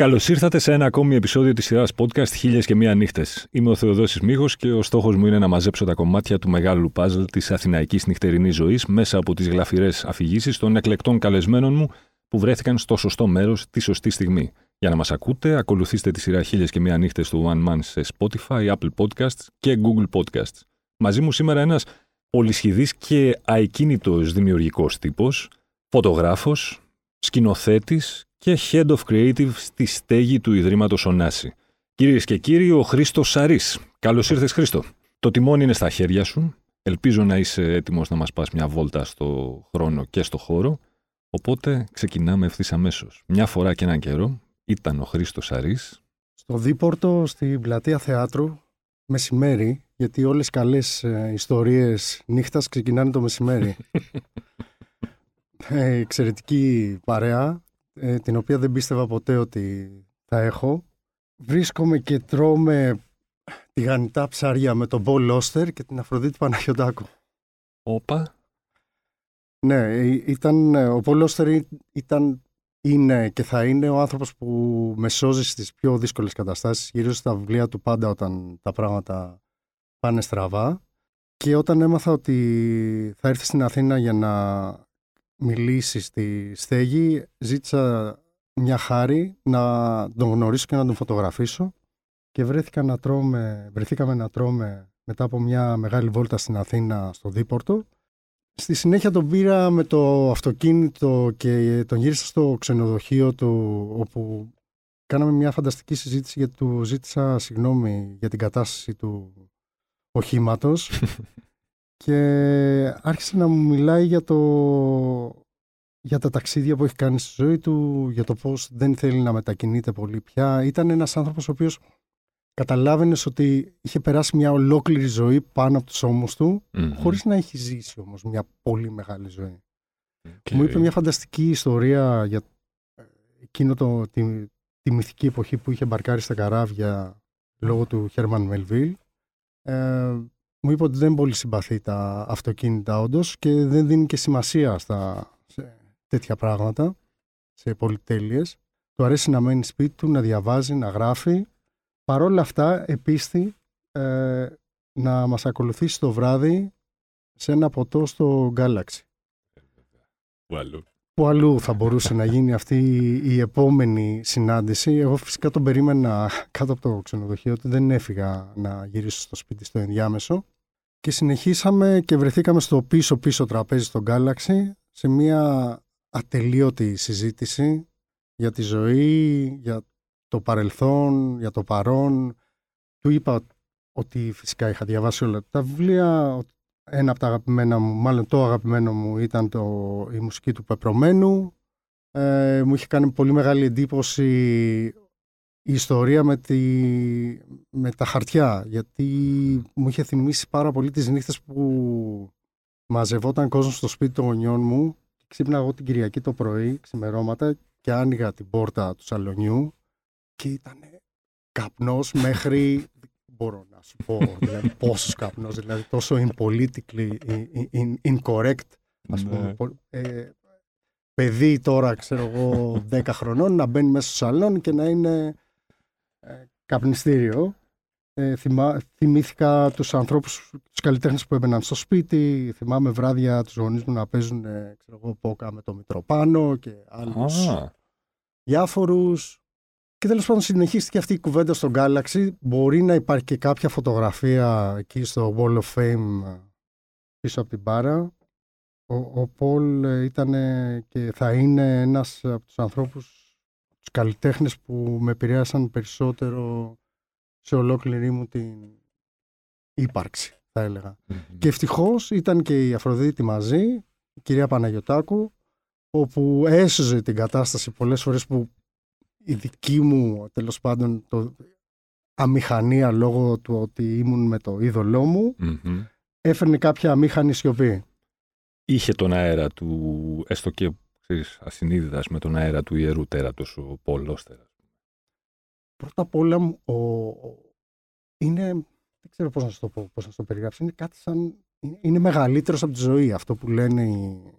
Καλώς ήρθατε σε ένα ακόμη επεισόδιο της σειράς podcast Χίλιες και Μία Νύχτες. Είμαι ο Θεοδόσης Μίχο και ο στόχος μου είναι να μαζέψω τα κομμάτια του μεγάλου παζλ της αθηναϊκής νυχτερινής ζωής μέσα από τις γλαφυρές αφηγήσεις των εκλεκτών καλεσμένων μου που βρέθηκαν στο σωστό μέρος τη σωστή στιγμή. Για να μας ακούτε, ακολουθήστε τη σειρά Χίλιες και Μία Νύχτες του One Man σε Spotify, Apple Podcasts και Google Podcasts. Μαζί μου σήμερα ένας πολυσχηδής και αεκίνητο δημιουργικός τύπος, φωτογράφος, σκηνοθέτης και Head of Creative στη στέγη του Ιδρύματος Ωνάση. Κυρίες και κύριοι, ο Χρήστος Σαρή. Καλώς ήρθες, Χρήστο. Το τιμόνι είναι στα χέρια σου. Ελπίζω να είσαι έτοιμος να μας πας μια βόλτα στο χρόνο και στο χώρο. Οπότε ξεκινάμε ευθύς αμέσως. Μια φορά και έναν καιρό ήταν ο Χρήστος Σαρή. Στο Δίπορτο, στην πλατεία θεάτρου, μεσημέρι, γιατί όλες οι καλές ε, ιστορίες νύχτας ξεκινάνε το μεσημέρι. ε, εξαιρετική παρέα, ε, την οποία δεν πίστευα ποτέ ότι θα έχω. Βρίσκομαι και τρώμε τηγανητά ψάρια με τον Paul Auster και την Αφροδίτη Παναγιωτάκου. Όπα. Ναι, ε, ήταν, ε, ο Paul Auster ήταν, είναι και θα είναι ο άνθρωπος που με σώζει στις πιο δύσκολες καταστάσεις. Γυρνώ στα βιβλία του πάντα όταν τα πράγματα πάνε στραβά. Και όταν έμαθα ότι θα έρθει στην Αθήνα για να μιλήσει στη στέγη, ζήτησα μια χάρη να τον γνωρίσω και να τον φωτογραφίσω και βρέθηκα να τρώμε, βρεθήκαμε να τρώμε μετά από μια μεγάλη βόλτα στην Αθήνα στο Δίπορτο. Στη συνέχεια τον πήρα με το αυτοκίνητο και τον γύρισα στο ξενοδοχείο του όπου κάναμε μια φανταστική συζήτηση γιατί του ζήτησα συγγνώμη για την κατάσταση του οχήματος και άρχισε να μου μιλάει για, το, για τα ταξίδια που έχει κάνει στη ζωή του, για το πώς δεν θέλει να μετακινείται πολύ πια. Ήταν ένας άνθρωπος ο οποίος καταλάβαινες ότι είχε περάσει μια ολόκληρη ζωή πάνω από τους ώμους του, mm χωρίς να έχει ζήσει όμως μια πολύ μεγάλη ζωή. Μου είπε μια φανταστική ιστορία για ε, εκείνο το, τη, τη μυθική εποχή που είχε μπαρκάρει στα καράβια λόγω του Χέρμαν Μελβίλ. Ε, μου είπε ότι δεν πολύ συμπαθεί τα αυτοκίνητα όντως και δεν δίνει και σημασία στα, σε τέτοια πράγματα, σε πολυτέλειες. Του αρέσει να μένει σπίτι του, να διαβάζει, να γράφει. Παρ' όλα αυτά, επίστη ε, να μας ακολουθήσει το βράδυ σε ένα ποτό στο Galaxy. Που αλλού. Που αλλού θα μπορούσε να γίνει αυτή η επόμενη συνάντηση. Εγώ φυσικά τον περίμενα κάτω από το ξενοδοχείο ότι δεν έφυγα να γυρίσω στο σπίτι στο ενδιάμεσο. Και συνεχίσαμε και βρεθήκαμε στο πίσω-πίσω τραπέζι στο Galaxy σε μια ατελείωτη συζήτηση για τη ζωή, για το παρελθόν, για το παρόν. Του είπα ότι φυσικά είχα διαβάσει όλα τα βιβλία. Ένα από τα αγαπημένα μου, μάλλον το αγαπημένο μου ήταν το, η μουσική του Πεπρωμένου. Ε, μου είχε κάνει πολύ μεγάλη εντύπωση η ιστορία με, τη, με τα χαρτιά γιατί μου είχε θυμίσει πάρα πολύ τις νύχτες που μαζευόταν κόσμος στο σπίτι των γονιών μου και ξύπναγα εγώ την Κυριακή το πρωί, ξημερώματα και άνοιγα την πόρτα του σαλονιού και ήταν καπνός μέχρι μπορώ να σου πω δηλαδή, πόσος καπνός δηλαδή τόσο impolitically incorrect ας πούμε, ναι. ε, παιδί τώρα ξέρω εγώ 10 χρονών να μπαίνει μέσα στο σαλόν και να είναι ε, καπνιστήριο. Ε, θυμά, θυμήθηκα τους ανθρώπους, τους καλλιτέχνες που έμπαιναν στο σπίτι. Θυμάμαι βράδια τους γονείς μου να παίζουν ε, ξέρω εγώ, πόκα με το Μητροπάνο και άλλους ah. διάφορους. Και τέλος πάντων συνεχίστηκε αυτή η κουβέντα στο Galaxy. Μπορεί να υπάρχει και κάποια φωτογραφία εκεί στο Wall of Fame πίσω από την μπάρα. Ο, ο Πολ ήταν και θα είναι ένας από τους ανθρώπους τους καλλιτέχνες που με επηρέασαν περισσότερο σε ολόκληρη μου την ύπαρξη, θα ελεγα Και ευτυχώς ήταν και η Αφροδίτη μαζί, η κυρία Παναγιωτάκου, όπου έσωζε την κατάσταση πολλές φορές που η δική μου, τέλος πάντων, το, αμηχανία λόγω του ότι ήμουν με το είδωλό μου, έφερνε κάποια αμήχανη σιωπή. Είχε τον αέρα του, έστω και ξέρεις, ασυνείδητας με τον αέρα του ιερού τέρατος ο Πολώστερα. Πρώτα απ' όλα ο, είναι, δεν ξέρω πώς να το πω, πώς να το περιγράψω, είναι κάτι σαν, είναι, είναι μεγαλύτερος από τη ζωή, αυτό που λένε οι,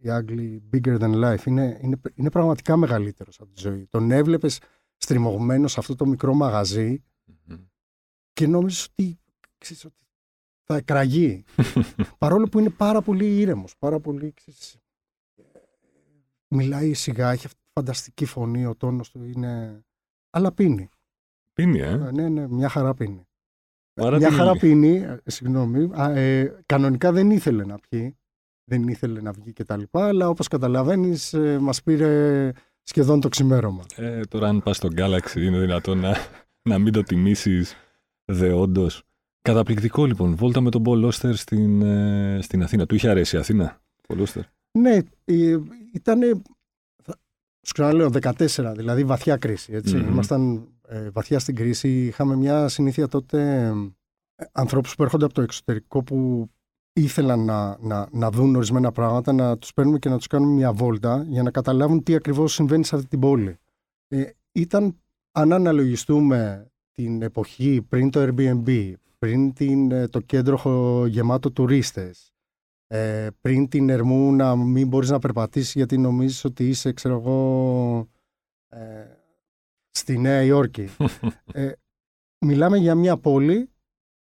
οι Άγγλοι bigger than life, είναι, είναι, είναι πραγματικά μεγαλύτερος από τη ζωή. Τον έβλεπες στριμωγμένος σε αυτό το μικρό μαγαζί και νόμιζες ότι, ξέρεις, ότι θα εκραγεί. Παρόλο που είναι πάρα πολύ ήρεμος, πάρα πολύ... Ξέρεις, μιλάει σιγά, έχει αυτή τη φανταστική φωνή, ο τόνος του είναι... Αλλά πίνει. Πίνει, ε; Ναι, ναι, μια χαρά πίνει. Άρα μια τι χαρά είναι. πίνει, ε, συγγνώμη. Α, ε, κανονικά δεν ήθελε να πιει. Δεν ήθελε να βγει και τα λοιπά, αλλά όπως καταλαβαίνεις ε, μας πήρε σχεδόν το ξημέρωμα. Ε, τώρα αν πας στο Galaxy είναι δυνατόν να, να μην το τιμήσεις δεόντως. Καταπληκτικό λοιπόν. Βόλτα με τον Paul Oster στην, ε, στην Αθήνα. Του είχε αρέσει η Αθήνα, Paul Oster. Ναι, ήταν. Σου ξαναλέω, 14, δηλαδή βαθιά κρίση. Έτσι. Μμμ. Ήμασταν ε, βαθιά στην κρίση. Είχαμε μια συνήθεια τότε ε, ανθρώπους που έρχονται από το εξωτερικό που ήθελαν να, να, να δουν ορισμένα πράγματα, να τους παίρνουμε και να τους κάνουμε μια βόλτα για να καταλάβουν τι ακριβώς συμβαίνει σε αυτή την πόλη. Ε, ήταν, αν αναλογιστούμε την εποχή πριν το Airbnb, πριν την, ε, το κέντρο χω- γεμάτο τουρίστες, ε, πριν την Ερμού να μην μπορείς να περπατήσεις γιατί νομίζεις ότι είσαι, ξέρω εγώ, ε, στη Νέα Υόρκη. ε, μιλάμε για μια πόλη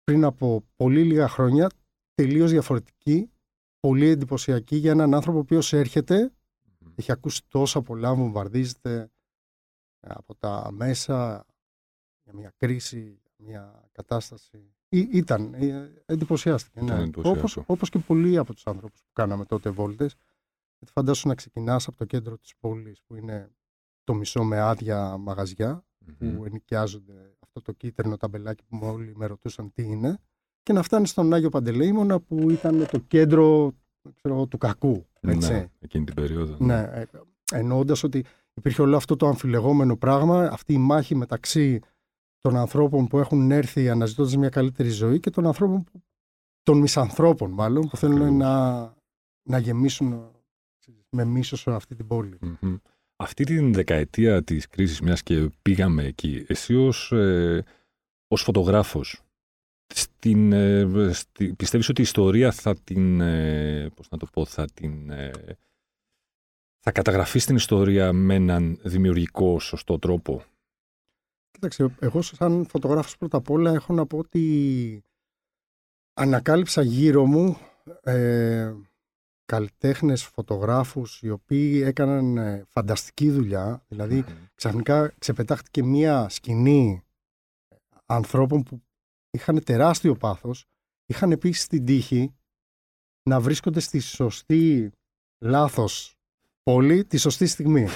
πριν από πολύ λίγα χρόνια, τελείως διαφορετική, πολύ εντυπωσιακή για έναν άνθρωπο ο οποίος έρχεται, έχει ακούσει τόσα πολλά, βομβαρδίζεται από τα μέσα για μια κρίση, μια κατάσταση. Ή, ήταν, ε, εντυπωσιάστηκε. Ήταν Ναι. εντυπωσιακό. Όπως, όπως και πολλοί από τους άνθρωπους που κάναμε τότε βόλτες. Γιατί φαντάσου να ξεκινάς από το κέντρο της πόλης που είναι το μισό με άδεια μαγαζιά Μμμ. που ενοικιάζονται αυτό το κίτρινο ταμπελάκι που όλοι με ρωτούσαν τι είναι και να φτάνει στον Άγιο Παντελεήμονα που ήταν το κέντρο ξέρω, εγώ, του κακού. Έτσι. Ναι, εκείνη την περίοδο. Ναι, ε, εννοώντας ότι υπήρχε όλο αυτό το αμφιλεγόμενο πράγμα, αυτή η μάχη μεταξύ των ανθρώπων που έχουν έρθει αναζητώντας μια καλύτερη ζωή και των ανθρώπων, που, των μισανθρώπων μάλλον, που θέλουν Ακριβώς. να, να γεμίσουν με μίσος αυτή την πόλη. Μμμ. Αυτή την δεκαετία της κρίσης, μιας και πήγαμε εκεί, εσύ ως, ε, ως φωτογράφος, στην, ε, στη, πιστεύεις ότι η ιστορία θα την, ε, πώς να το πω, θα την... ε, θα καταγραφεί στην ιστορία με έναν δημιουργικό, σωστό τρόπο; Κοίταξε, εγώ σαν φωτογράφος πρώτα απ' όλα έχω να πω ότι ανακάλυψα γύρω μου ε, καλλιτέχνες φωτογράφους οι οποίοι έκαναν ε, φανταστική δουλειά. Δηλαδή Μμμ. ξαφνικά ξεπετάχτηκε μία σκηνή ανθρώπων που είχαν τεράστιο πάθος, είχαν επίσης την τύχη να βρίσκονται στη σωστή λάθος πόλη τη σωστή στιγμή.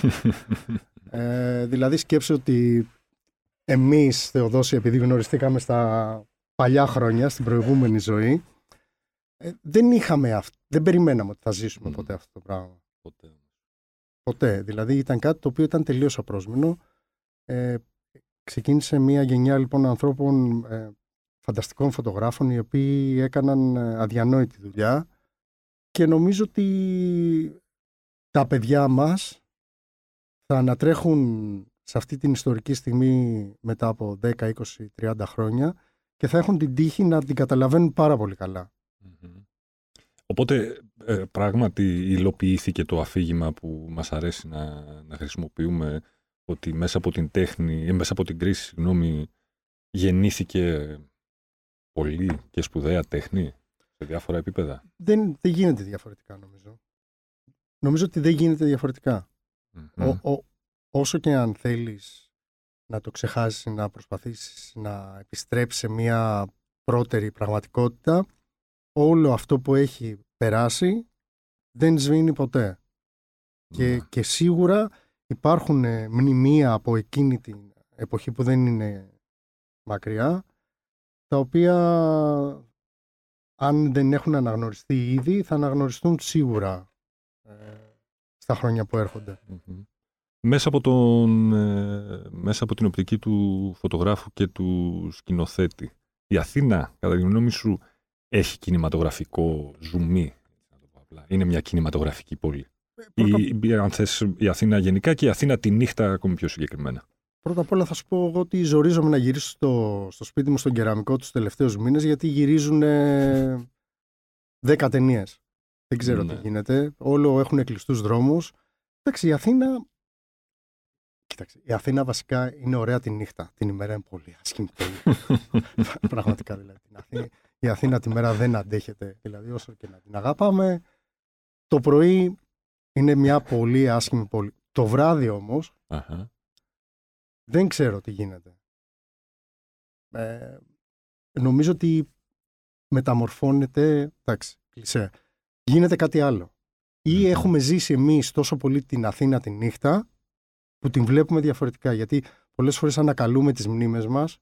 Ε, δηλαδή σκέψε ότι εμείς, Θεοδόση, επειδή γνωριστήκαμε στα παλιά χρόνια, στην προηγούμενη ζωή, ε, δεν είχαμε αυτό, δεν περιμέναμε ότι θα ζήσουμε Μμμ. ποτέ αυτό το πράγμα. Ποτέ. Ποτέ. Δηλαδή ήταν κάτι το οποίο ήταν τελείως απρόσμενο. Ε, ξεκίνησε μια γενιά λοιπόν ανθρώπων ε, φανταστικών φωτογράφων οι οποίοι έκαναν ε, αδιανόητη δουλειά και νομίζω ότι τα παιδιά μας θα ανατρέχουν σε αυτή την ιστορική στιγμή μετά από 10, 20, 30 χρόνια και θα έχουν την τύχη να την καταλαβαίνουν πάρα πολύ καλά. Μμμ. Οπότε ε, πράγματι υλοποιήθηκε το αφήγημα που μας αρέσει να, να χρησιμοποιούμε ότι μέσα από την τέχνη, ε, μέσα από την κρίση, συγγνώμη, γεννήθηκε πολύ και σπουδαία τέχνη σε διάφορα επίπεδα; Δεν, δεν γίνεται διαφορετικά νομίζω. Νομίζω ότι δεν γίνεται διαφορετικά. Μμμ. Ο, ο, όσο και αν θέλεις να το ξεχάσεις, να προσπαθήσεις να επιστρέψεις σε μια πρώτερη πραγματικότητα, όλο αυτό που έχει περάσει δεν σβήνει ποτέ. Και, Ναι. και σίγουρα υπάρχουν ε, μνημεία από εκείνη την εποχή που δεν είναι μακριά, τα οποία αν δεν έχουν αναγνωριστεί ήδη, θα αναγνωριστούν σίγουρα ε, στα χρόνια που έρχονται. Μμμ. Μέσα από, τον, ε, μέσα από την οπτική του φωτογράφου και του σκηνοθέτη, η Αθήνα, κατά τη γνώμη σου, έχει κινηματογραφικό ζουμί. να το πω απλά. Είναι μια κινηματογραφική πόλη. Πρώτα, Η, η- αν θες, η Αθήνα γενικά και η Αθήνα τη νύχτα ακόμη πιο συγκεκριμένα. Πρώτα απ' όλα θα σου πω εγώ ότι ζορίζομαι να γυρίσω στο, στο σπίτι μου στον κεραμικό τους τελευταίους μήνες γιατί γυρίζουν ε, 10 ταινίες. Δεν ξέρω Ναι. τι γίνεται. Όλο έχουν κλειστούς δρόμους. Εντάξει, η Αθήνα... Κοίταξε, η Αθήνα βασικά είναι ωραία τη νύχτα. Την ημέρα είναι πολύ άσχημη. Πραγματικά δηλαδή. Την Αθήνα, η Αθήνα τη μέρα δεν αντέχεται. Δηλαδή, όσο και να την αγαπάμε, το πρωί είναι μια πολύ άσχημη πόλη. Το βράδυ όμως, δεν ξέρω τι γίνεται. Ε, νομίζω ότι μεταμορφώνεται, εντάξει, κλεισέ, γίνεται κάτι άλλο. Ή έχουμε ζήσει εμείς τόσο πολύ την Αθήνα τη νύχτα που την βλέπουμε διαφορετικά. Γιατί πολλές φορές ανακαλούμε τις μνήμες μας,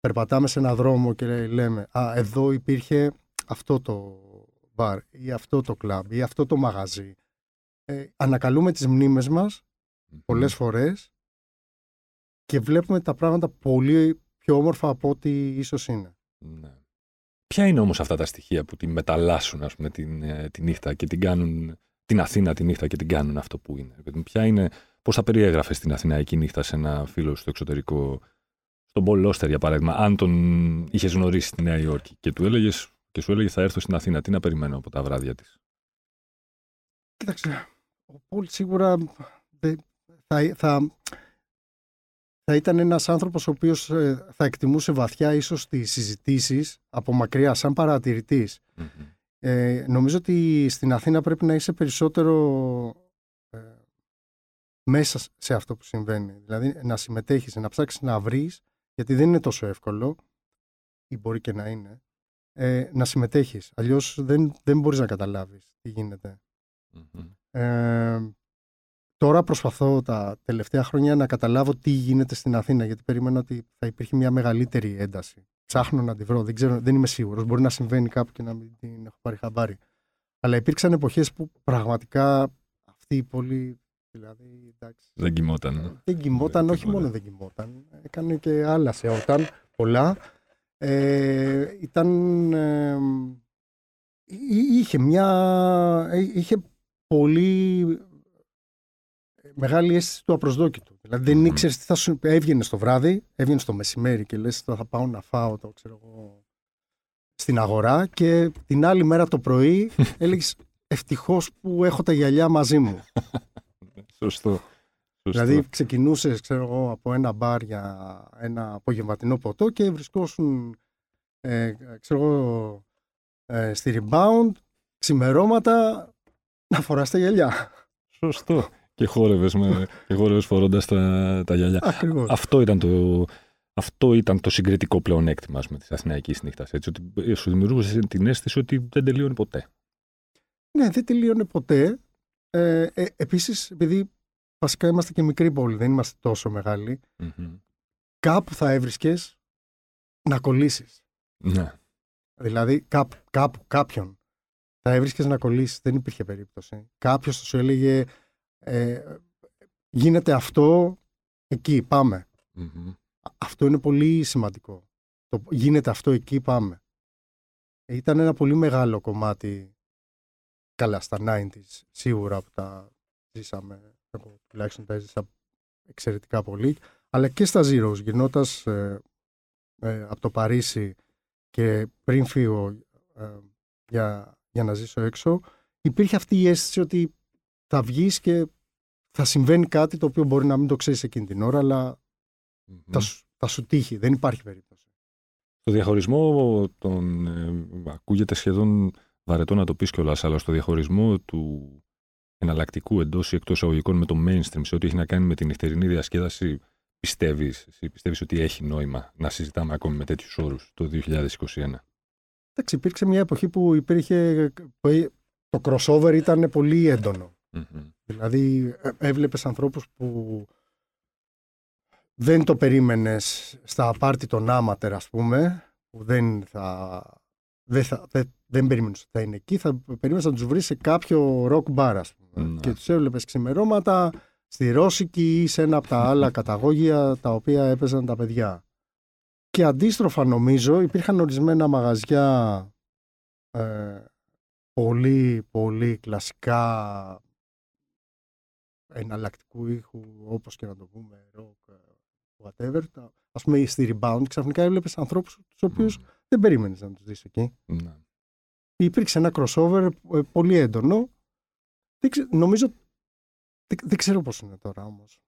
περπατάμε σε ένα δρόμο και λέμε «Α, εδώ υπήρχε αυτό το μπαρ ή αυτό το κλαμπ ή αυτό το μαγαζί». Ε, ανακαλούμε τις μνήμες μας πολλές φορές και βλέπουμε τα πράγματα πολύ πιο όμορφα από ό,τι ίσως είναι. Ναι. Ποια είναι όμως αυτά τα στοιχεία που τη μεταλλάσσουν ας πούμε, την, ε, τη νύχτα και την κάνουν την Αθήνα τη νύχτα και την κάνουν αυτό που είναι; Ποια είναι πώς θα περιέγραφες την Αθηναϊκή νύχτα σε ένα φίλο στο εξωτερικό, στον Πολ Λόστερ για παράδειγμα, αν τον είχες γνωρίσει στη Νέα Υόρκη και, του έλεγες, και σου έλεγε θα έρθω στην Αθήνα, τι να περιμένω από τα βράδια της; Κοίταξε, ο Πολ σίγουρα θα, θα, θα ήταν ένας άνθρωπος ο οποίος ε, θα εκτιμούσε βαθιά ίσως τις συζητήσεις από μακριά σαν παρατηρητης Ε, νομίζω ότι στην Αθήνα πρέπει να είσαι περισσότερο ε, μέσα σε αυτό που συμβαίνει. Δηλαδή να συμμετέχεις, να ψάξεις να βρεις, γιατί δεν είναι τόσο εύκολο, ή μπορεί και να είναι, ε, να συμμετέχεις. Αλλιώς δεν, δεν μπορείς να καταλάβεις τι γινεται Ε, Τώρα προσπαθώ τα τελευταία χρόνια να καταλάβω τι γίνεται στην Αθήνα, γιατί περίμενα ότι θα υπήρχε μια μεγαλύτερη ένταση. Ψάχνω να τη βρω, δεν, ξέρω, δεν είμαι σίγουρος. Μπορεί να συμβαίνει κάπου και να μην την έχω πάρει χαμπάρι. Αλλά υπήρξαν εποχές που πραγματικά αυτή η πόλη. Δηλαδή, εντάξει, δεν κοιμόταν. Ε, δεν κοιμόταν, όχι μόνο δεν κοιμόταν. Έκανε και άλλα σε όταν πολλά. Ε, ήταν. Ε, είχε μια. Ε, είχε πολύ μεγάλη αίσθηση του απροσδόκητου. Δηλαδή δεν ήξερες τι θα σου. Έβγαινε το βράδυ, έβγαινε το μεσημέρι και λες: Θα πάω να φάω το ξέρω εγώ, στην αγορά και την άλλη μέρα το πρωί έλεγες Ευτυχώς που έχω τα γυαλιά μαζί μου. Σωστό. Δηλαδή ξεκινούσες από ένα μπαρ για ένα απογευματινό ποτό και βρισκόσουν ε, ξέρω εγώ, ε, στη rebound ξημερώματα να φοράς τα γυαλιά. Σωστό και χόρευες, με, και χόρευες φορώντας τα, τα γυαλιά. Ακριβώς. Αυτό ήταν το, αυτό ήταν το συγκριτικό πλεονέκτημα της Αθηναϊκής νύχτας. Ότι σου δημιουργούσε την αίσθηση ότι δεν τελείωνε ποτέ. Ναι, δεν τελείωνε ποτέ. Ε, ε, Επίσης, επειδή βασικά είμαστε και μικρή πόλη, δεν είμαστε τόσο μεγάλοι, mm-hmm. κάπου θα έβρισκες να κολλήσεις. Ναι. Δηλαδή, κάπου, κάπου κάποιον θα έβρισκες να κολλήσεις. Δεν υπήρχε περίπτωση. Κάποιος θα σου έλεγε ε, γίνεται αυτό εκεί, Αυτό είναι πολύ σημαντικό. Το, γίνεται αυτό εκεί, πάμε. Ήταν ένα πολύ μεγάλο κομμάτι, καλά στα 90s, σίγουρα που τα ζήσαμε, εγώ τουλάχιστον τα ζήσα εξαιρετικά πολύ, αλλά και στα Zeros, γυρνώντας ε, ε, από το Παρίσι και πριν φύγω ε, για, για να ζήσω έξω, υπήρχε αυτή η αίσθηση ότι θα βγεις και θα συμβαίνει κάτι το οποίο μπορεί να μην το ξέρεις εκείνη την ώρα, αλλά θα, σου, θα σου τύχει. Δεν υπάρχει περίπτωση. Στο διαχωρισμό τον, ε, ακούγεται σχεδόν βαρετό να το πεις κιόλας, αλλά στο διαχωρισμό του εναλλακτικού εντός ή εκτός αγωγικών με το mainstream σε ό,τι έχει να κάνει με την νυχτερινή διασκέδαση, πιστεύεις πιστεύεις ότι έχει νόημα να συζητάμε ακόμη με τέτοιους όρους το 2021. Εντάξει, υπήρξε μια εποχή που υπήρχε. Το crossover ήταν πολύ έντονο. Δηλαδή ε, έβλεπες ανθρώπους που δεν το περίμενες στα πάρτι των άματερ ας πούμε, που δεν θα... Δεν, θα, δεν, δεν περίμενες ότι θα είναι εκεί, θα περίμενες να τους βρεις σε κάποιο rock bar ας πούμε. Ναι. Και τους έβλεπες ξημερώματα στη Ρώσικη ή σε ένα από τα άλλα καταγόγια τα οποία έπαιζαν τα παιδιά. Και αντίστροφα νομίζω υπήρχαν ορισμένα μαγαζιά ε, πολύ πολύ κλασικά εναλλακτικού ήχου, όπως και να το πούμε, rock, whatever. Ας πούμε, στη Rebound ξαφνικά έβλεπες ανθρώπους τους οποίους δεν περίμενες να τους δεις εκεί. Mm. Υπήρξε ένα crossover ε, πολύ έντονο. Δεν νομίζω, δεν, ξέρω πώς είναι τώρα όμως.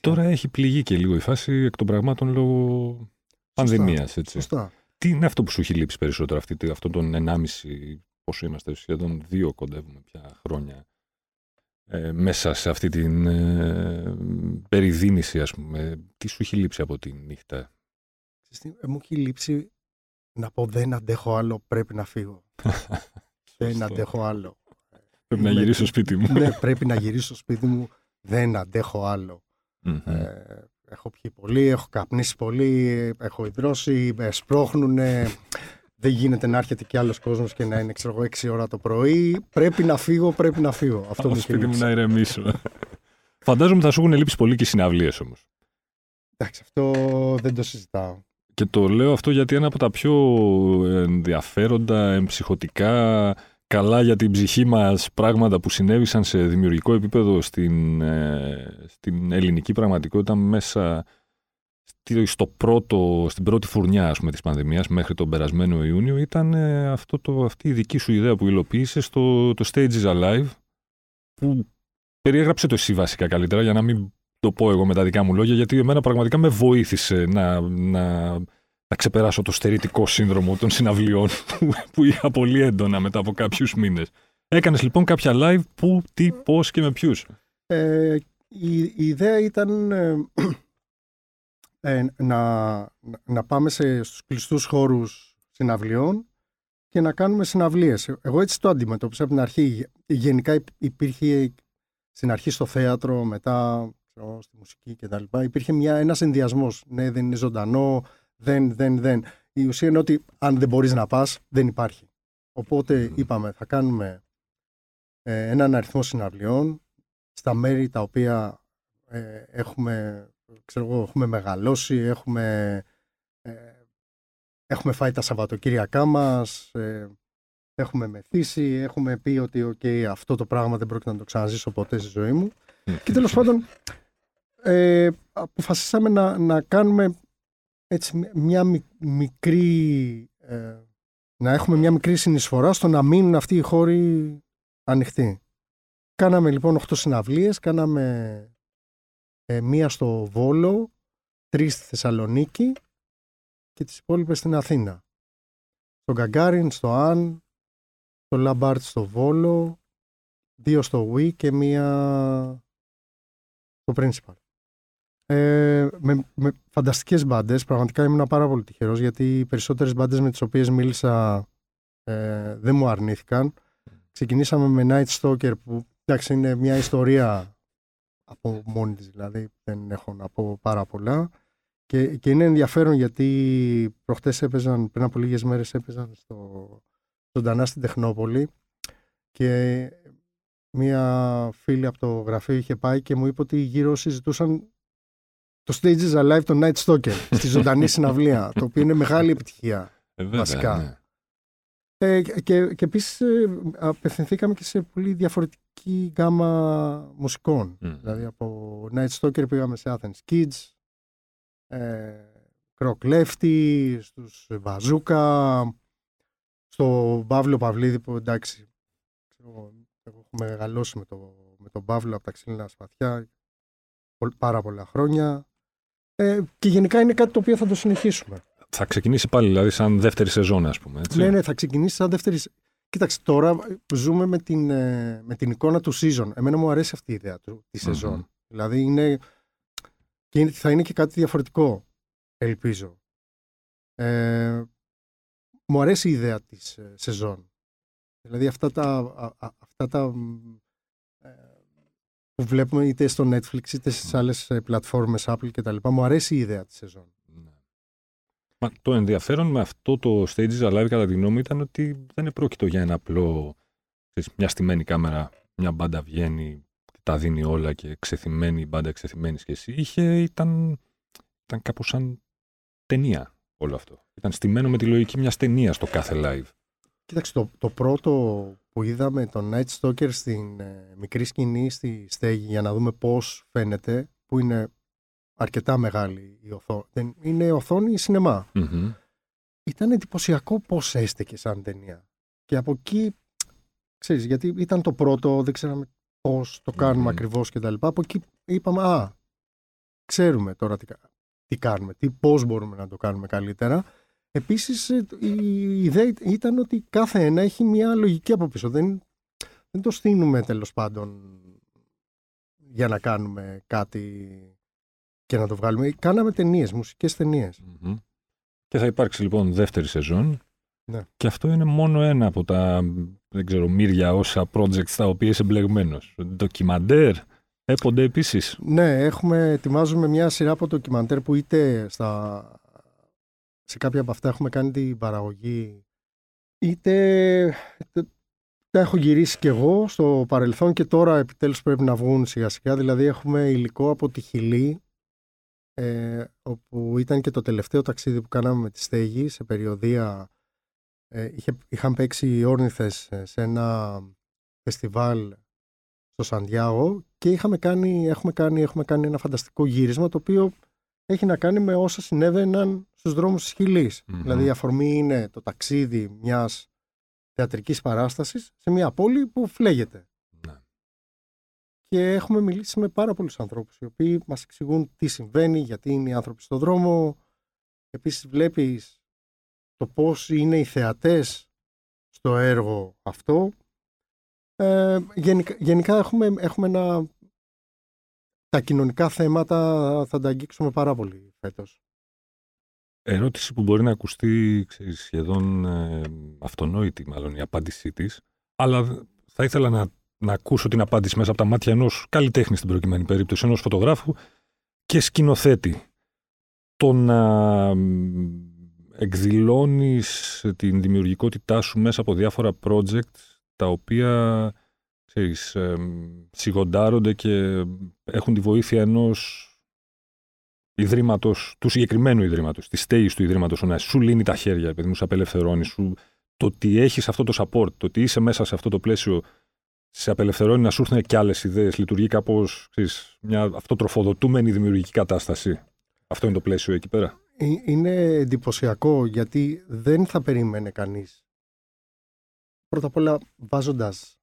Τώρα έχει πληγεί και λίγο η φάση εκ των πραγμάτων λόγω πανδημίας. Σωστά. Τι είναι αυτό που σου έχει λείψει περισσότερο αυτή, αυτόν τον 1,5, πόσο είμαστε, σχεδόν δύο κοντεύουμε πια χρόνια ε, μέσα σε αυτή την ε, περιδίνηση, ας πούμε. Τι σου έχει λείψει από τη νύχτα; Ε, μου έχει λείψει να πω δεν αντέχω άλλο, πρέπει να φύγω. δεν αντέχω άλλο. Πρέπει να γυρίσω στο σπίτι μου. ναι, πρέπει να γυρίσω στο σπίτι μου. Δεν αντέχω Ε, έχω πιει πολύ, έχω καπνίσει πολύ, έχω υδρώσει, σπρώχνουν. Δεν γίνεται να έρχεται κι άλλος κόσμος και να είναι ξέρω, 6 ώρα το πρωί. Πρέπει να φύγω, πρέπει να φύγω. Αυτό μου σπίτι μου να ηρεμήσω. Φαντάζομαι θα σου έχουν λείψει πολύ και συναυλίες όμως. Εντάξει, αυτό δεν το συζητάω. Και το λέω αυτό γιατί ένα από τα πιο ενδιαφέροντα, εμψυχωτικά, καλά για την ψυχή μας πράγματα που συνέβησαν σε δημιουργικό επίπεδο στην, ε, στην ελληνική πραγματικότητα μέσα στο πρώτο, στην πρώτη φουρνιά ας πούμε, της πανδημίας μέχρι τον περασμένο Ιούνιο ήταν ε, αυτό το, αυτή η δική σου ιδέα που υλοποίησε στο το Stages Alive που περιέγραψε το εσύ βασικά καλύτερα για να μην το πω εγώ με τα δικά μου λόγια γιατί εμένα πραγματικά με βοήθησε να, να να ξεπεράσω το στερητικό σύνδρομο των συναυλιών που, είχα πολύ έντονα μετά από κάποιους μήνες. Έκανες λοιπόν κάποια live που, τι, πώς και με ποιους; Ε, η, η, ιδέα ήταν ε, ε, να, να πάμε σε, στους κλειστούς χώρους συναυλιών και να κάνουμε συναυλίες. Εγώ έτσι το αντιμετώπισα από την αρχή. Γενικά υπήρχε στην αρχή στο θέατρο, μετά στη μουσική κτλ. Υπήρχε μια, ένας ενδιασμός. Ναι, δεν είναι ζωντανό, δεν, δεν, δεν. Η ουσία είναι ότι αν δεν μπορείς να πας, δεν υπάρχει. Οπότε είπαμε, θα κάνουμε ε, έναν αριθμό συναυλιών στα μέρη τα οποία ε, έχουμε, ξέρω εγώ, έχουμε μεγαλώσει, έχουμε, ε, έχουμε φάει τα Σαββατοκύριακά μας, ε, έχουμε μεθύσει, έχουμε πει ότι okay, αυτό το πράγμα δεν πρόκειται να το ξαναζήσω ποτέ στη ζωή μου. Και τέλος πάντων, ε, αποφασίσαμε να, να κάνουμε έτσι, μια μικρή, ε, να έχουμε μια μικρή συνεισφορά στο να μείνουν αυτοί οι χώροι ανοιχτοί. Κάναμε λοιπόν 8 συναυλίες, κάναμε ε, μία στο Βόλο, τρεις στη Θεσσαλονίκη και τις υπόλοιπες στην Αθήνα. Στο Gagarin, στο Αν, στο Lab Art στο Βόλο, δύο στο WE και μία στο Principal. Ε, με, με φανταστικές μπάντες. Πραγματικά ήμουν πάρα πολύ τυχερός γιατί οι περισσότερες μπάντες με τις οποίες μίλησα ε, δεν μου αρνήθηκαν. Ξεκινήσαμε με Night Stalker που εντάξει είναι μια ιστορία από μόνη της δηλαδή, δεν έχω να πω πάρα πολλά. Και, και είναι ενδιαφέρον γιατί προχτές έπαιζαν, πριν από λίγες μέρες έπαιζαν στο, ζωντανά στην Τεχνόπολη και μία φίλη από το γραφείο είχε πάει και μου είπε ότι γύρω συζητούσαν το Stage is Alive το Night Stalker στη ζωντανή συναυλία, το οποίο είναι μεγάλη επιτυχία ε, βασικά. Ναι. Ε, και, και επίσης ε, απευθυνθήκαμε και σε πολύ διαφορετική γάμα μουσικών. Δηλαδή από Night Stalker πήγαμε σε Athens Kids, ε, Croc Lefty, στους Βαζούκα, στο Παύλο Παυλίδη που εντάξει, εγώ, έχω μεγαλώσει με, το, με τον Παύλο από τα ξύλινα σπαθιά πάρα πολλά χρόνια. Ε, και γενικά είναι κάτι το οποίο θα το συνεχίσουμε. Θα ξεκινήσει πάλι, δηλαδή, σαν δεύτερη σεζόν, ας πούμε. Έτσι. Ναι, ναι, θα ξεκινήσει σαν δεύτερη. Κοίταξε, τώρα ζούμε με την, ε, με την εικόνα του season. Εμένα μου αρέσει αυτή η ιδέα του, τη σεζόν. Δηλαδή είναι. Και θα είναι και κάτι διαφορετικό, ελπίζω. Ε, μου αρέσει η ιδέα της ε, σεζόν. Δηλαδή αυτά τα, αυτά τα που βλέπουμε είτε στο Netflix είτε στις άλλες πλατφόρμες Apple κτλ. Μου αρέσει η ιδέα της σεζόν. Ναι. Μα το ενδιαφέρον με αυτό το Stages Alive κατά τη γνώμη ήταν ότι δεν επρόκειτο για ένα απλό μια στημένη κάμερα, μια μπάντα βγαίνει τα δίνει όλα και ξεθυμένη η μπάντα ξεθυμένη και εσύ. Είχε, ήταν, ήταν κάπως σαν ταινία όλο αυτό. Ήταν στημένο με τη λογική μιας ταινίας στο κάθε live. Κοίταξε, το, το πρώτο που είδαμε τον Night Stalker στην ε, μικρή σκηνή στη στέγη για να δούμε πώς φαίνεται, που είναι αρκετά μεγάλη η οθόνη. Είναι οθόνη σινεμά. Mm-hmm. Ήταν εντυπωσιακό πώς έστεκε σαν ταινία. Και από εκεί, ξέρεις, γιατί ήταν το πρώτο, δεν ξέραμε πώς το κάνουμε mm-hmm. ακριβώς και τα λοιπά. Από εκεί είπαμε, α, ξέρουμε τώρα τι, τι κάνουμε, τι, πώς μπορούμε να το κάνουμε καλύτερα. Επίσης ε, η ιδέα ήταν ότι κάθε ένα έχει μια λογική από πίσω. Δεν, δεν το στείλουμε τέλος πάντων για να κάνουμε κάτι και να το βγάλουμε. Κάναμε ταινίες, μουσικές Και θα υπάρξει λοιπόν δεύτερη σεζόν. Ναι. Και αυτό είναι μόνο ένα από τα δεν ξέρω, μύρια όσα projects στα οποία είσαι εμπλεγμένο. Ντοκιμαντέρ, έπονται επίσης. Ναι, έχουμε, ετοιμάζουμε μια σειρά από ντοκιμαντέρ που είτε στα, σε κάποια από αυτά έχουμε κάνει την παραγωγή, είτε τα έχω γυρίσει κι εγώ στο παρελθόν και τώρα επιτέλους πρέπει να βγουν σιγά σιγά. Δηλαδή έχουμε ήλικο από τη Χιλή, ε, όπου ήταν και το τελευταίο ταξίδι που κάναμε με τη Στέγη σε περιοδία. Ε, είχε, είχαν παίξει οι όρνηθες σε ένα φεστιβάλ στο Σαντιάγο και είχαμε κάνει, έχουμε, κάνει, έχουμε κάνει ένα φανταστικό γύρισμα το οποίο έχει να κάνει με όσα συνέβαιναν στους δρόμους της χιλης Δηλαδή η αφορμή είναι το ταξίδι μιας θεατρικής παράστασης σε μια πόλη που φλέγεται. Ναι. Και έχουμε μιλήσει με πάρα πολλούς ανθρώπους οι οποίοι μας εξηγούν τι συμβαίνει, γιατί είναι οι άνθρωποι στον δρόμο. Επίσης βλέπεις το πώς είναι οι θεατές στο έργο αυτό. Ε, γενικά, γενικά έχουμε, έχουμε ένα... Τα κοινωνικά θέματα θα τα αγγίξουμε πάρα πολύ φέτος. Ερώτηση που μπορεί να ακουστεί ξέρεις, σχεδόν ε, αυτονόητη μάλλον η απάντησή της, αλλά θα ήθελα να, να ακούσω την απάντηση μέσα από τα μάτια ενός καλλιτέχνη στην προκειμένη περίπτωση, ενός φωτογράφου και σκηνοθέτη. Το να εκδηλώνεις την δημιουργικότητά σου μέσα από διάφορα project τα οποία ξέρεις, ε, σιγοντάρονται και έχουν τη βοήθεια ενός ιδρύματος, του συγκεκριμένου ιδρύματος, της στέγης του ιδρύματος, να σου λύνει τα χέρια, επειδή μου σε απελευθερώνει, σου, το ότι έχεις αυτό το support, το ότι είσαι μέσα σε αυτό το πλαίσιο, σε απελευθερώνει να σου έρθουν και άλλες ιδέες, λειτουργεί κάπως μια αυτοτροφοδοτούμενη δημιουργική κατάσταση. Αυτό είναι το πλαίσιο εκεί πέρα. Ε, είναι εντυπωσιακό γιατί δεν θα περίμενε κανείς. Πρώτα απ' όλα, βάζοντας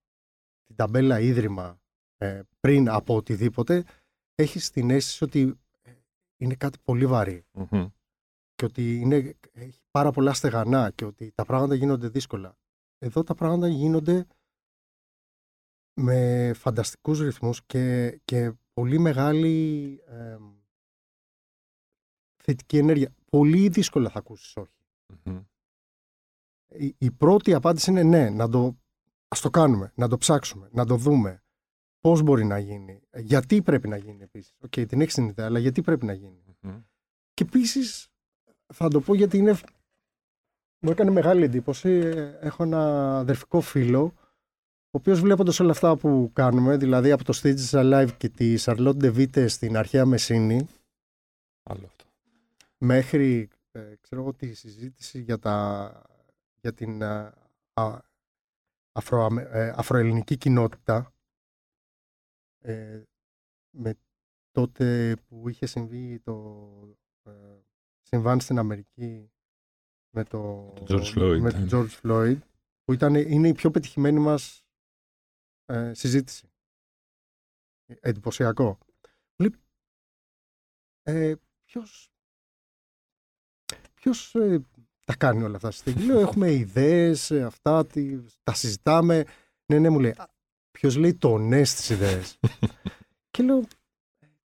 την ταμπέλα ίδρυμα ε, πριν από οτιδήποτε, έχεις την αίσθηση ότι είναι κάτι πολύ και ότι είναι, έχει πάρα πολλά στεγανά και ότι τα πράγματα γίνονται δύσκολα. Εδώ τα πράγματα γίνονται με φανταστικούς ρυθμούς και, και πολύ μεγάλη ε, θετική ενέργεια. Πολύ δύσκολα θα ακούσεις Η, η, πρώτη απάντηση είναι ναι, να το, ας το κάνουμε, να το ψάξουμε, να το δούμε. Πώς μπορεί να γίνει, γιατί πρέπει να γίνει επίσης. OK, okay, την έχεις την ιδέα, αλλά γιατί πρέπει να γίνει. Και επίσης θα το πω γιατί είναι. Μου έκανε μεγάλη εντύπωση. Έχω ένα αδερφικό φίλο, ο οποίος βλέποντας όλα αυτά που κάνουμε, δηλαδή από το Stages Alive και τη Charlotte de Witte στην αρχαία Μεσσήνη. Άλλο αυτό. Μέχρι ε, ξέρω εγώ, τη συζήτηση για, τα, για την ε, αφρο, ε, αφροελληνική κοινότητα ε, με τότε που είχε συμβεί το ε, συμβάν στην Αμερική με το, το George Floyd, με το George Floyd που ήταν, είναι η πιο πετυχημένη μας ε, συζήτηση. Εντυπωσιακό. Ε, ποιος ποιος ε, τα κάνει όλα αυτά στη Λέω, έχουμε ιδέες, ε, αυτά, τα συζητάμε. Ναι, ναι, μου λέει, Ποιος λέει το ναι στις ιδέες; και λέω,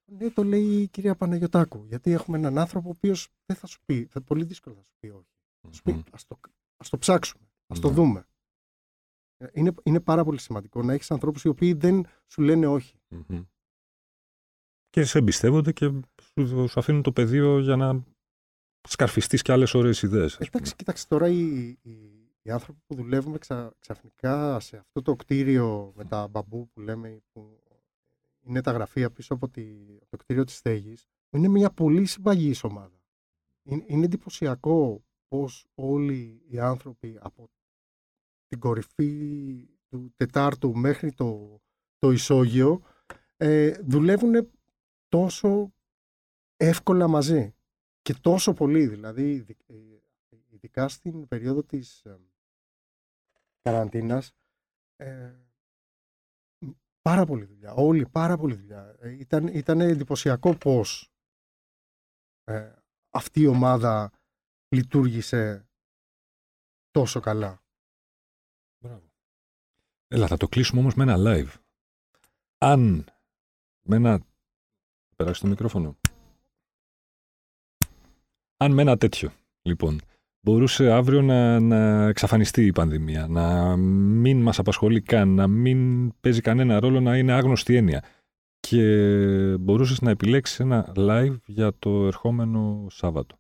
ναι, το λέει η κυρία Παναγιωτάκου. Γιατί έχουμε έναν άνθρωπο ο οποίος δεν θα σου πει, θα πολύ δύσκολο θα σου πει όχι. Θα σου πει, ας το, ας το ψάξουμε, ας το δούμε. Ε, είναι, είναι πάρα πολύ σημαντικό να έχεις ανθρώπους οι οποίοι δεν σου λένε Και σε εμπιστεύονται και σου, αφήνουν το πεδίο για να σκαρφιστείς και άλλες ωραίες ιδέες. Εντάξει, κοίταξε τώρα η, οι άνθρωποι που δουλεύουμε ξα, ξαφνικά σε αυτό το κτίριο με τα μπαμπού που λέμε που είναι τα γραφεία πίσω από, τη, το κτίριο της στέγης είναι μια πολύ συμπαγής ομάδα. Είναι, είναι εντυπωσιακό πως όλοι οι άνθρωποι από την κορυφή του Τετάρτου μέχρι το, το ισόγειο ε, δουλεύουν τόσο εύκολα μαζί και τόσο πολύ δηλαδή ειδικά στην περίοδο της καραντίνας ε, πάρα πολύ δουλειά. Όλοι πάρα πολύ δουλειά. Ε, ήταν, ήταν εντυπωσιακό πώς ε, αυτή η ομάδα λειτουργήσε τόσο καλά. Μπράβο. Έλα, θα το κλείσουμε όμως με ένα live. Αν με ένα... Περάσει το μικρόφωνο. Αν με ένα τέτοιο, λοιπόν, μπορούσε αύριο να, να εξαφανιστεί η πανδημία, να μην μας απασχολεί καν, να μην παίζει κανένα ρόλο, να είναι άγνωστη έννοια. Και μπορούσες να επιλέξεις ένα live για το ερχόμενο Σάββατο.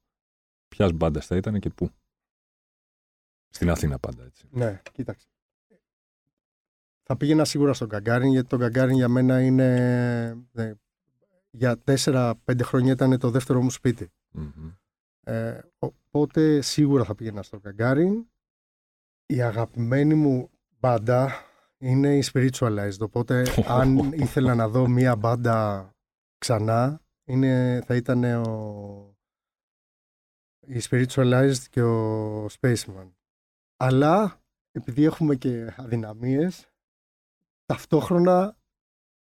Ποιας μπάντας θα ήταν και πού. Στην Αθήνα πάντα, έτσι. Ναι, κοίταξε. Θα πήγαινα σίγουρα στον Καγκάριν, γιατί το Καγκάριν για μένα είναι... Ναι, για τέσσερα-πέντε χρόνια ήταν το δεύτερο μου σπιτι ε, οπότε σίγουρα θα πήγαινα στο Καγκάριν. Η αγαπημένη μου μπάντα είναι η Spiritualized. Οπότε αν ήθελα να δω μία μπάντα ξανά, είναι, θα ήταν ο, η Spiritualized και ο Spaceman. Αλλά επειδή έχουμε και αδυναμίες, ταυτόχρονα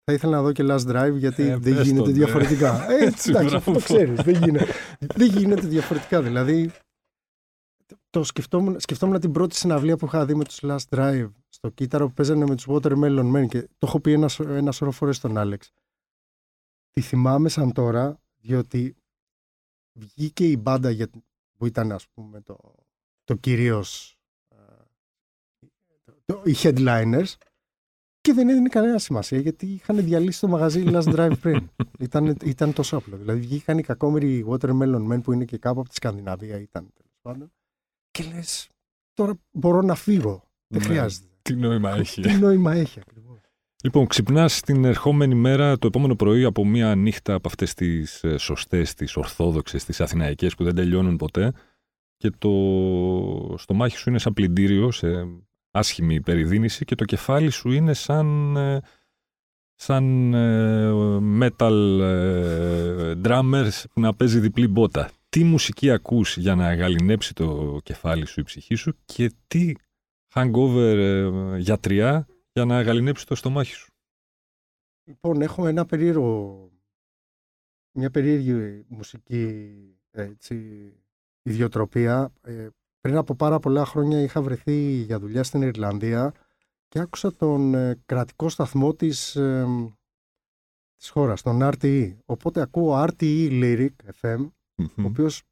θα ήθελα να δω και Last Drive γιατί ε, δεν γίνεται ναι. διαφορετικά. Έτσι, εντάξει, αυτό το ξέρεις. δεν, γίνεται, δεν γίνεται διαφορετικά. Δηλαδή, το σκεφτόμουν, σκεφτόμουν την πρώτη συναυλία που είχα δει με τους Last Drive στο κύτταρο που παίζανε με τους Watermelon Men και το έχω πει ένα, ένα σωρό φορές στον Άλεξ. Τη θυμάμαι σαν τώρα, διότι βγήκε η μπάντα για, που ήταν ας πούμε το, το κυρίως ε, το, οι headliners και δεν έδινε κανένα σημασία γιατί είχαν διαλύσει το μαγαζί Last Drive πριν. ήταν, ήταν τόσο απλό. Δηλαδή βγήκαν οι κακόμοιροι Watermelon Men που είναι και κάπου από τη Σκανδιναβία ήταν τέλος πάντων. Και λες, τώρα μπορώ να φύγω. Δεν ναι. χρειάζεται. Τι νόημα έχει. Τι νόημα έχει ακριβώς. Λοιπόν, ξυπνάς την ερχόμενη μέρα, το επόμενο πρωί, από μία νύχτα από αυτές τις ε, σωστές, τις ορθόδοξες, τις αθηναϊκές που δεν τελειώνουν ποτέ. Και το στομάχι σου είναι σαν πλυντήριο σε άσχημη περιδίνηση και το κεφάλι σου είναι σαν, ε, σαν ε, metal ε, drummers που να παίζει διπλή μπότα. Τι μουσική ακούς για να γαλινέψει το κεφάλι σου, η ψυχή σου και τι hangover γιατριά για να γαλινέψει το στομάχι σου; Λοιπόν, έχω ένα περίεργο, μια περίεργη μουσική έτσι, ιδιοτροπία πριν από πάρα πολλά χρόνια είχα βρεθεί για δουλειά στην Ιρλανδία και άκουσα τον ε, κρατικό σταθμό της, ε, της χώρας, τον RTE. Οπότε ακούω RTE Lyric FM, ο οποίος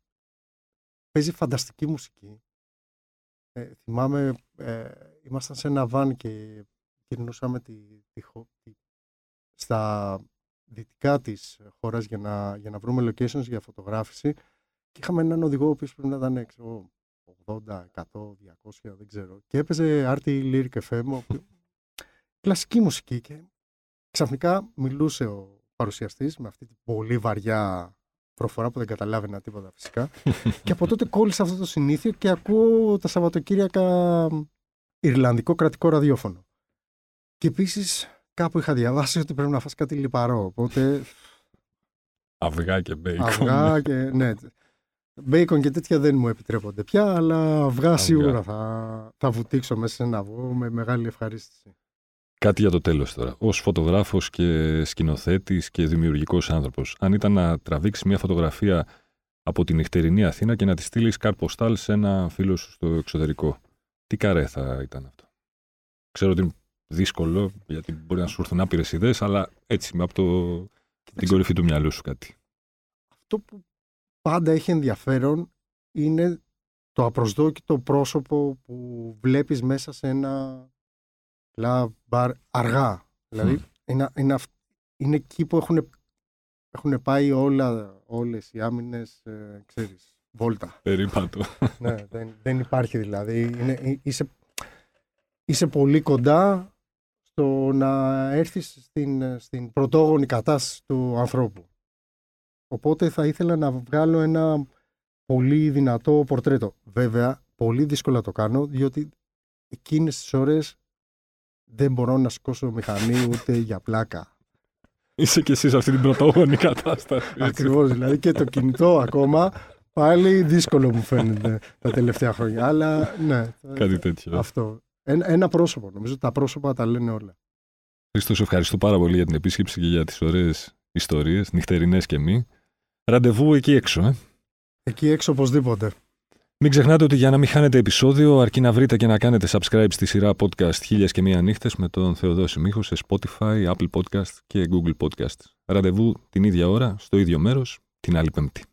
παίζει φανταστική μουσική. Ε, θυμάμαι, ε, ήμασταν σε ένα βαν και γυρνούσαμε τη, τη, στα δυτικά της χώρας για να, για να βρούμε locations για φωτογράφηση και είχαμε έναν οδηγό ο οποίος πρέπει να ήταν έξω 80, 100, 200, δεν ξέρω. Και έπαιζε RT Lyric FM, κλασική μουσική και ξαφνικά μιλούσε ο παρουσιαστής με αυτή την πολύ βαριά προφορά που δεν καταλάβαινα τίποτα φυσικά. και από τότε κόλλησα αυτό το συνήθειο και ακούω τα Σαββατοκύριακα Ιρλανδικό κρατικό ραδιόφωνο. Και επίσης κάπου είχα διαβάσει ότι πρέπει να φας κάτι λιπαρό. Οπότε. Αυγά και μπέικον. Αυγά και. Ναι. Μπέικον και τέτοια δεν μου επιτρέπονται πια, αλλά αυγά σίγουρα θα, θα βουτήξω μέσα σε ένα αυγό με μεγάλη ευχαρίστηση. Κάτι για το τέλος τώρα. Ως φωτογράφος και σκηνοθέτης και δημιουργικός άνθρωπος, αν ήταν να τραβήξεις μια φωτογραφία από την νυχτερινή Αθήνα και να τη στείλεις καρποστάλ σε ένα φίλο σου στο εξωτερικό, τι καρέ θα ήταν αυτό; Ξέρω ότι είναι δύσκολο, γιατί μπορεί να σου έρθουν άπειρες ιδέες, αλλά έτσι, από το... την κορυφή του μυαλού σου κάτι. Αυτό που πάντα έχει ενδιαφέρον είναι το απροσδόκητο πρόσωπο που βλέπεις μέσα σε ένα club bar αργά. Δηλαδή είναι, είναι, είναι εκεί που έχουν, έχουν πάει όλα, όλες οι άμυνες, ε, ξέρεις, βόλτα. Περίπατο. ναι, δεν, δεν υπάρχει δηλαδή. Είναι, είσαι, είσαι πολύ κοντά στο να έρθεις στην, στην πρωτόγονη κατάσταση του ανθρώπου. Οπότε θα ήθελα να βγάλω ένα πολύ δυνατό πορτρέτο. Βέβαια, πολύ δύσκολα το κάνω, διότι εκείνες τις ώρες δεν μπορώ να σηκώσω μηχανή ούτε για πλάκα. Είσαι και εσύ σε αυτή την πρωτόγονη κατάσταση. Ακριβώς, δηλαδή και το κινητό ακόμα πάλι δύσκολο μου φαίνεται τα τελευταία χρόνια. Αλλά ναι. Κάτι τέτοιο. Αυτό. Ένα, ένα πρόσωπο. Νομίζω τα πρόσωπα τα λένε όλα. Χρήστο, ευχαριστώ πάρα πολύ για την επίσκεψη και για τις ωραίες ιστορίες, νυχτερινές και μη. Ραντεβού εκεί έξω, ε. Εκεί έξω οπωσδήποτε. Μην ξεχνάτε ότι για να μην χάνετε επεισόδιο, αρκεί να βρείτε και να κάνετε subscribe στη σειρά podcast Χίλιες και Μία Νύχτες με τον Θεοδόση Μίχο σε Spotify, Apple Podcast και Google Podcast. Ραντεβού την ίδια ώρα, στο ίδιο μέρος, την άλλη Πέμπτη.